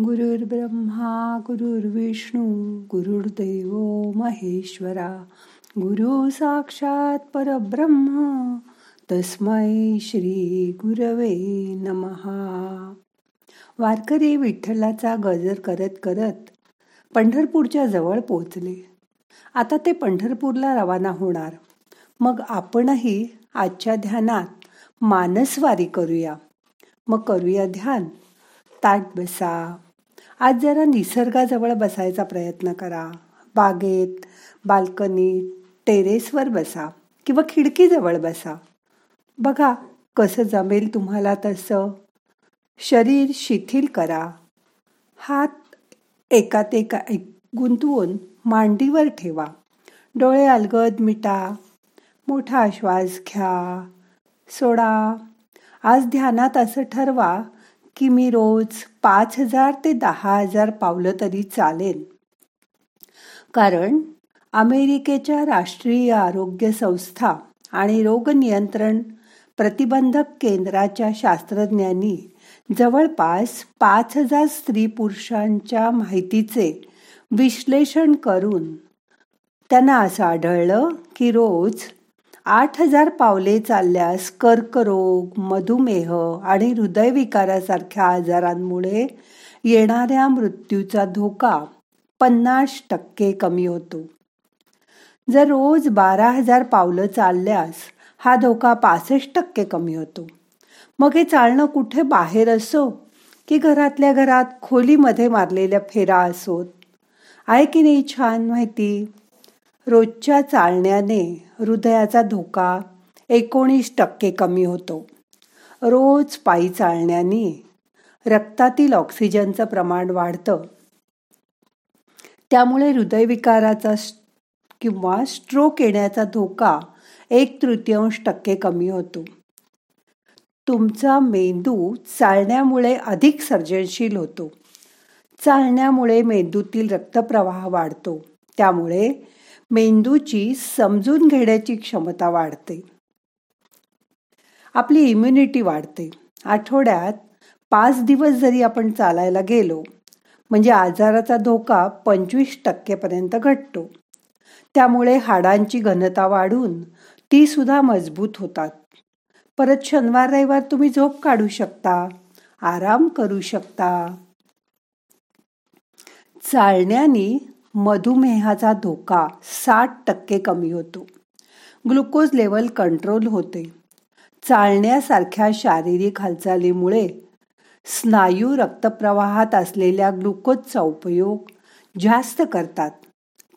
गुरुर्ब्रह्मा गुरुर्विष्णू गुरुर्दैव महेश्वरा गुरु साक्षात परब्रह्म तस्मै श्री गुरवे नमहा वारकरी विठ्ठलाचा गजर करत करत पंढरपूरच्या जवळ पोचले आता ते पंढरपूरला रवाना होणार. मग आपणही आजच्या ध्यानात मानसवारी करूया. मग करूया ध्यान. ताट बसा. आज जरा निसर्गाजवळ बसायचा प्रयत्न करा. बागेत बाल्कनीत टेरेसवर बसा किंवा खिडकीजवळ बसा. बघा कसं जमेल तुम्हाला तसं. शरीर शिथिल करा. हात एकात एका गुंतवून मांडीवर ठेवा. डोळे अलगद मिटा. मोठा श्वास घ्या. सोडा. आज ध्यानात असं ठरवा की मी रोज पाच हजार ते दहा हजार पावलं तरी चालेल. कारण अमेरिकेच्या राष्ट्रीय आरोग्य संस्था आणि रोग नियंत्रण प्रतिबंधक केंद्राच्या शास्त्रज्ञांनी जवळपास पाच हजार स्त्री पुरुषांच्या माहितीचे विश्लेषण करून त्यांना असं आढळलं की रोज आठ हजार पावले चालल्यास कर्करोग मधुमेह आणि हृदयविकारासारख्या आजारांमुळे येणाऱ्या मृत्यूचा धोका पन्नास टक्के कमी होतो. जर रोज बारा हजार पावलं चालल्यास हा धोका पासष्ट टक्के कमी होतो. मग हे चालणं कुठे बाहेर असो की घरातल्या घरात खोलीमध्ये मारलेल्या फेरा असोत? आहे की नाही छान माहिती? रोजच्या चालण्याने हृदयाचा धोका एकोणीस टक्के कमी होतो. रोज पायी चालण्याने रक्तातील ऑक्सिजनचं प्रमाण वाढतं. त्यामुळे हृदयविकाराचा किंवा स्ट्रोक येण्याचा धोका एक तृतीयांश टक्के कमी होतो. तुमचा मेंदू चालण्यामुळे अधिक सर्जनशील होतो. चालण्यामुळे मेंदूतील रक्तप्रवाह वाढतो. त्यामुळे मेंदूची समजून घेण्याची क्षमता वाढते. आपली इम्युनिटी वाढते. आठवड्यात पाच दिवस जरी आपण चालायला गेलो म्हणजे आजाराचा धोका पंचवीस टक्केपर्यंत घटतो. त्यामुळे हाडांची घनता वाढून ती सुद्धा मजबूत होतात. परत शनिवार रविवार तुम्ही झोप काढू शकता आराम करू शकता. चालण्याने मधुमेहाचा धोका साठ टक्के कमी होतो. ग्लुकोज लेवल कंट्रोल होते. चालण्यासारख्या शारीरिक हालचालीमुळे स्नायू रक्तप्रवाहात असलेल्या ग्लुकोजचा उपयोग जास्त करतात.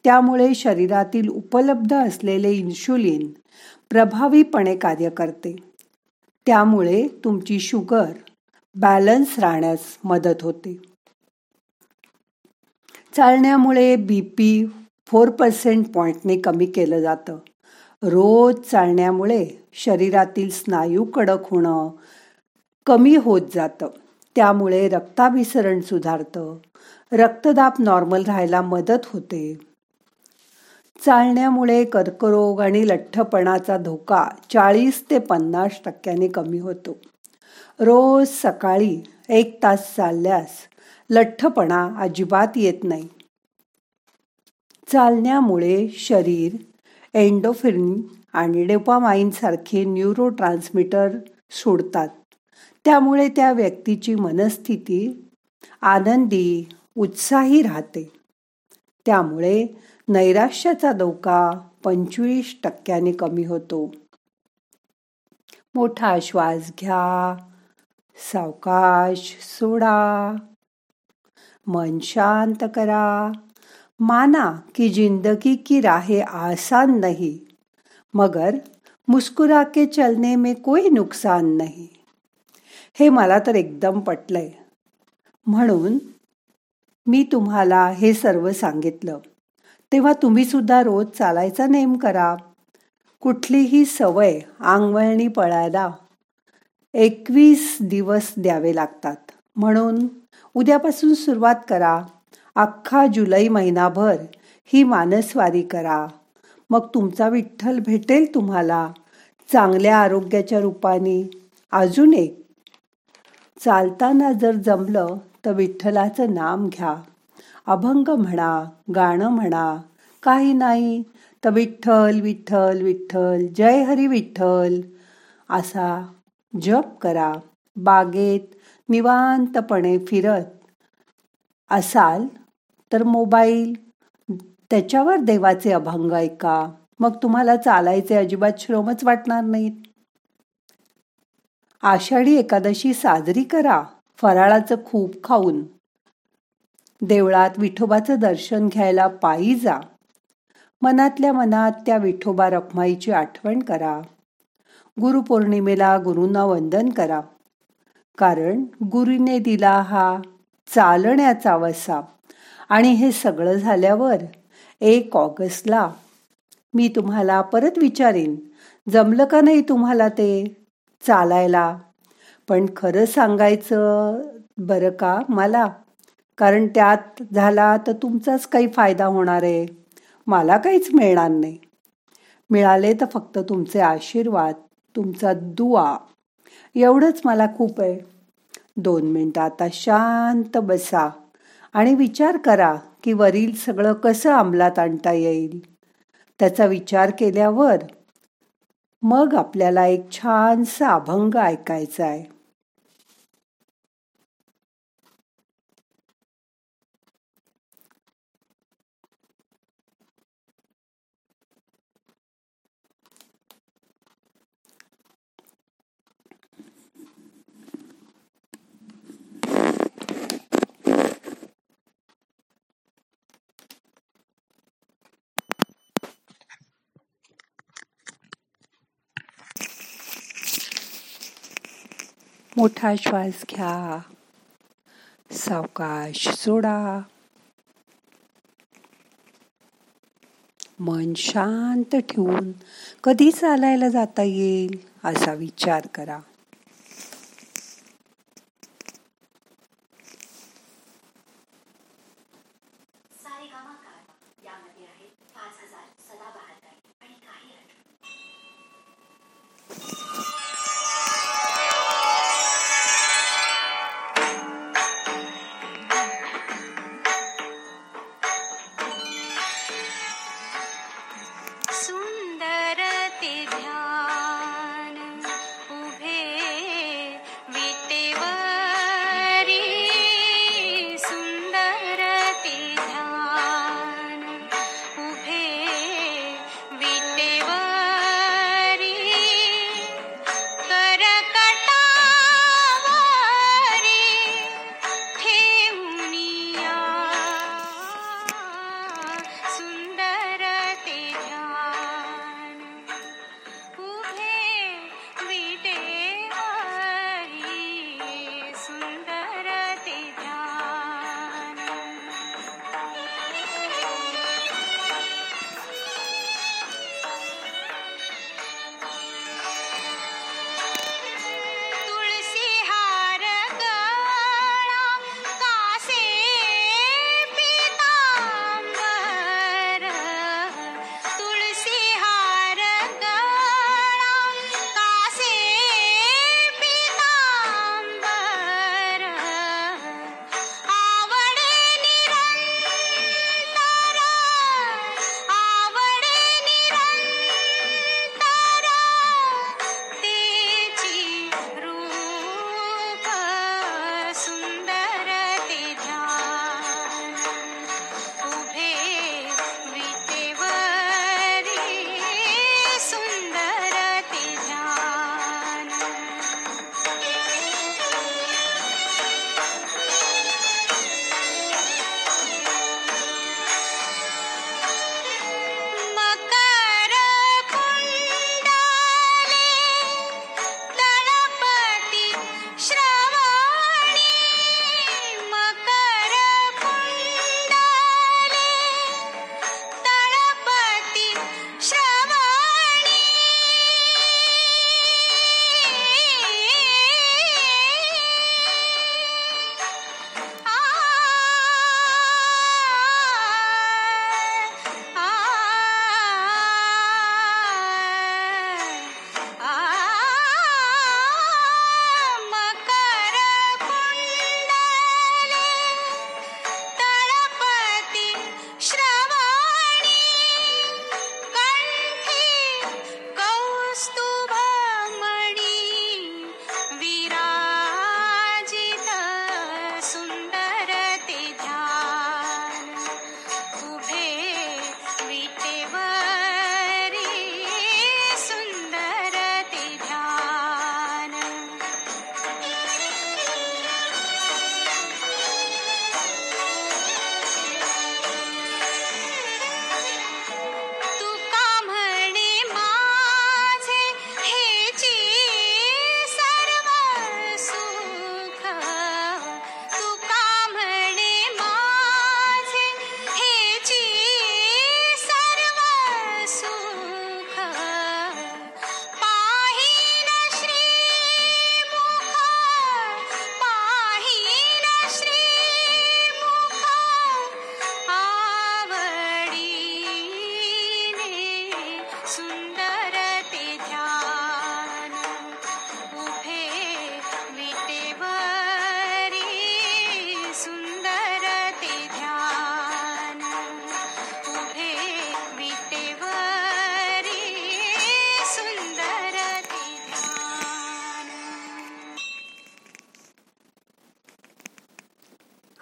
त्यामुळे शरीरातील उपलब्ध असलेले इन्शुलिन प्रभावीपणे कार्य करते. त्यामुळे तुमची शुगर बॅलन्स राहण्यास मदत होते. चालण्यामुळे बी पी फोर पर्सेंट पॉईंटने कमी केलं जातं. रोज चालण्यामुळे शरीरातील स्नायू कडक होणं कमी होत जातं. त्यामुळे रक्ताभिसरण सुधारतं. रक्तदाब नॉर्मल राहायला मदत होते. चालण्यामुळे कर्करोग आणि लठ्ठपणाचा धोका चाळीस ते पन्नास टक्क्याने कमी होतो. रोज सकाळी एक तास चालल्यास लठ्ठपणा अजिबात येत नाही. चालण्यामुळे शरीर एंडोफिन आणि डेपामाइन सारखे न्यूरो ट्रान्समीटर सोडतात. त्यामुळे त्या व्यक्तीची मनस्थिती आनंदी उत्साही राहते. त्यामुळे नैराश्याचा धोका पंचवीस टक्क्याने कमी होतो. मोठा श्वास घ्या सावकाश सोडा. मन शांत करा. माना कि जिंदगी की राहें आसान नहीं मगर मुस्कुरा के चलने में कोई नुकसान नाही. हे मला तर एकदम पटलंय. म्हणून मी तुम्हाला हे सर्व सांगितलं. तेव्हा तुम्ही सुद्धा रोज चालायचा नेम करा. कुठलीही सवय आंगवळणी पळायला एकवीस दिवस द्यावे लागतात. म्हणून उद्यापासून सुरुवात करा. अख्खा जुलै महिनाभर ही मानसवारी करा. मग तुमचा विठ्ठल भेटेल तुम्हाला. चांगल्या आरोग्याच्या रूपाने. अजून एक. चालताना जर जमलं तर विठ्ठलाचं नाम घ्या. अभंग म्हणा गाणं म्हणा काही नाही तर विठ्ठल विठ्ठल विठ्ठल जय हरी विठ्ठल. असा जप करा. बागेत निवांतपणे फिरत असाल तर मोबाईल त्याच्यावर देवाचे अभंग ऐका. मग तुम्हाला चालायचे अजिबात श्रमच वाटणार नाहीत आषाढी एकादशी साजरी करा फराळाचं खूप खाऊन. देवळात विठोबाचं दर्शन घ्यायला पायी जा. मनातल्या मनात त्या विठोबा रखमाईची आठवण करा. गुरुपौर्णिमेला गुरूंना वंदन करा. कारण गुरुने दिला हा चालण्याचा वसा. आणि हे सगळं झाल्यावर एक ऑगस्टला मी तुम्हाला परत विचारीन जमलं का नाही तुम्हाला ते चालायला? पण खरं सांगायचं बरं का मला? कारण त्यात झाला तर तुमचाच काही फायदा होणार आहे. मला काहीच मिळणार नाही. मिळाले तर फक्त तुमचे आशीर्वाद तुमचा दुआ. एवढंच मला खूप आहे. दोन मिनटं आता शांत बसा आणि विचार करा की वरील सगळं कसं अंमलात आणता येईल. त्याचा विचार केल्यावर मग आपल्याला एक छानसा अभंग ऐकायचा आहे. मोठा श्वास घ्या. सावकाश सोडा. मन शांत ठेवून कधी चालायला जाता येईल असा विचार करा.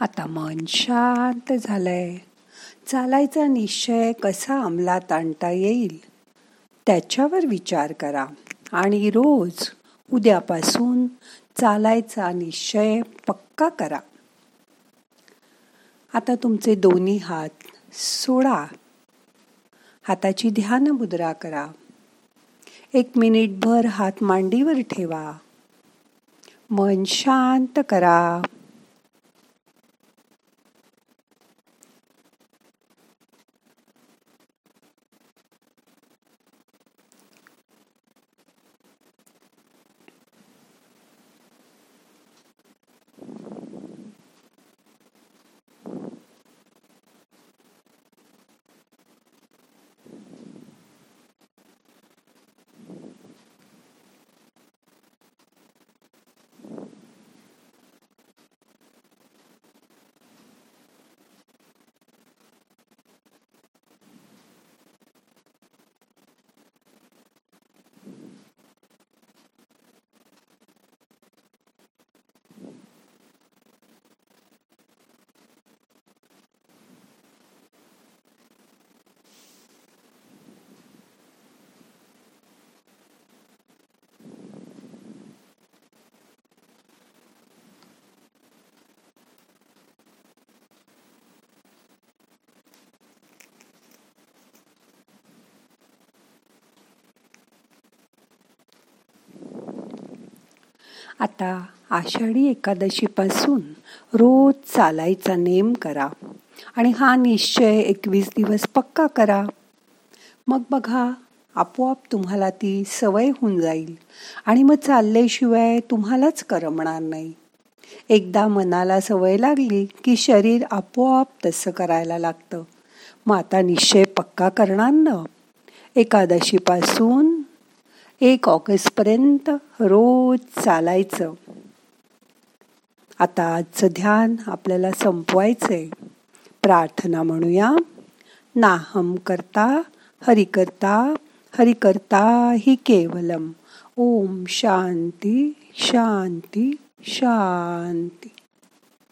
आता मन शांत झालंय. चालायचा निश्चय कसा अंमलात आणता येईल? त्याच्यावर विचार करा. आणि रोज उद्यापासून चालायचा निश्चय पक्का करा. आता तुमचे दोन्ही हात सोडा. हाताची ध्यान मुद्रा करा. एक मिनिटभर हात मांडीवर ठेवा. मन शांत करा. आता आषाढी एकादशीपासून रोज चालायचा नेम करा आणि हा निश्चय एकवीस दिवस पक्का करा. मग बघा आपोआप तुम्हाला ती सवय होऊन जाईल आणि मग चालल्याशिवाय तुम्हालाच करमणार नाही. एकदा मनाला सवय लागली की शरीर आपोआप तसं करायला लागतं. मग आता निश्चय पक्का करणार ना? एकादशीपासून एक ऑगस्टपर्यंत रोज चालायचं. आता आजचं ध्यान आपल्याला संपवायचंय. प्रार्थना म्हणूया. नाहम करता हरि करता हरि करता हि केवलम. ओम शांती शांती शांती.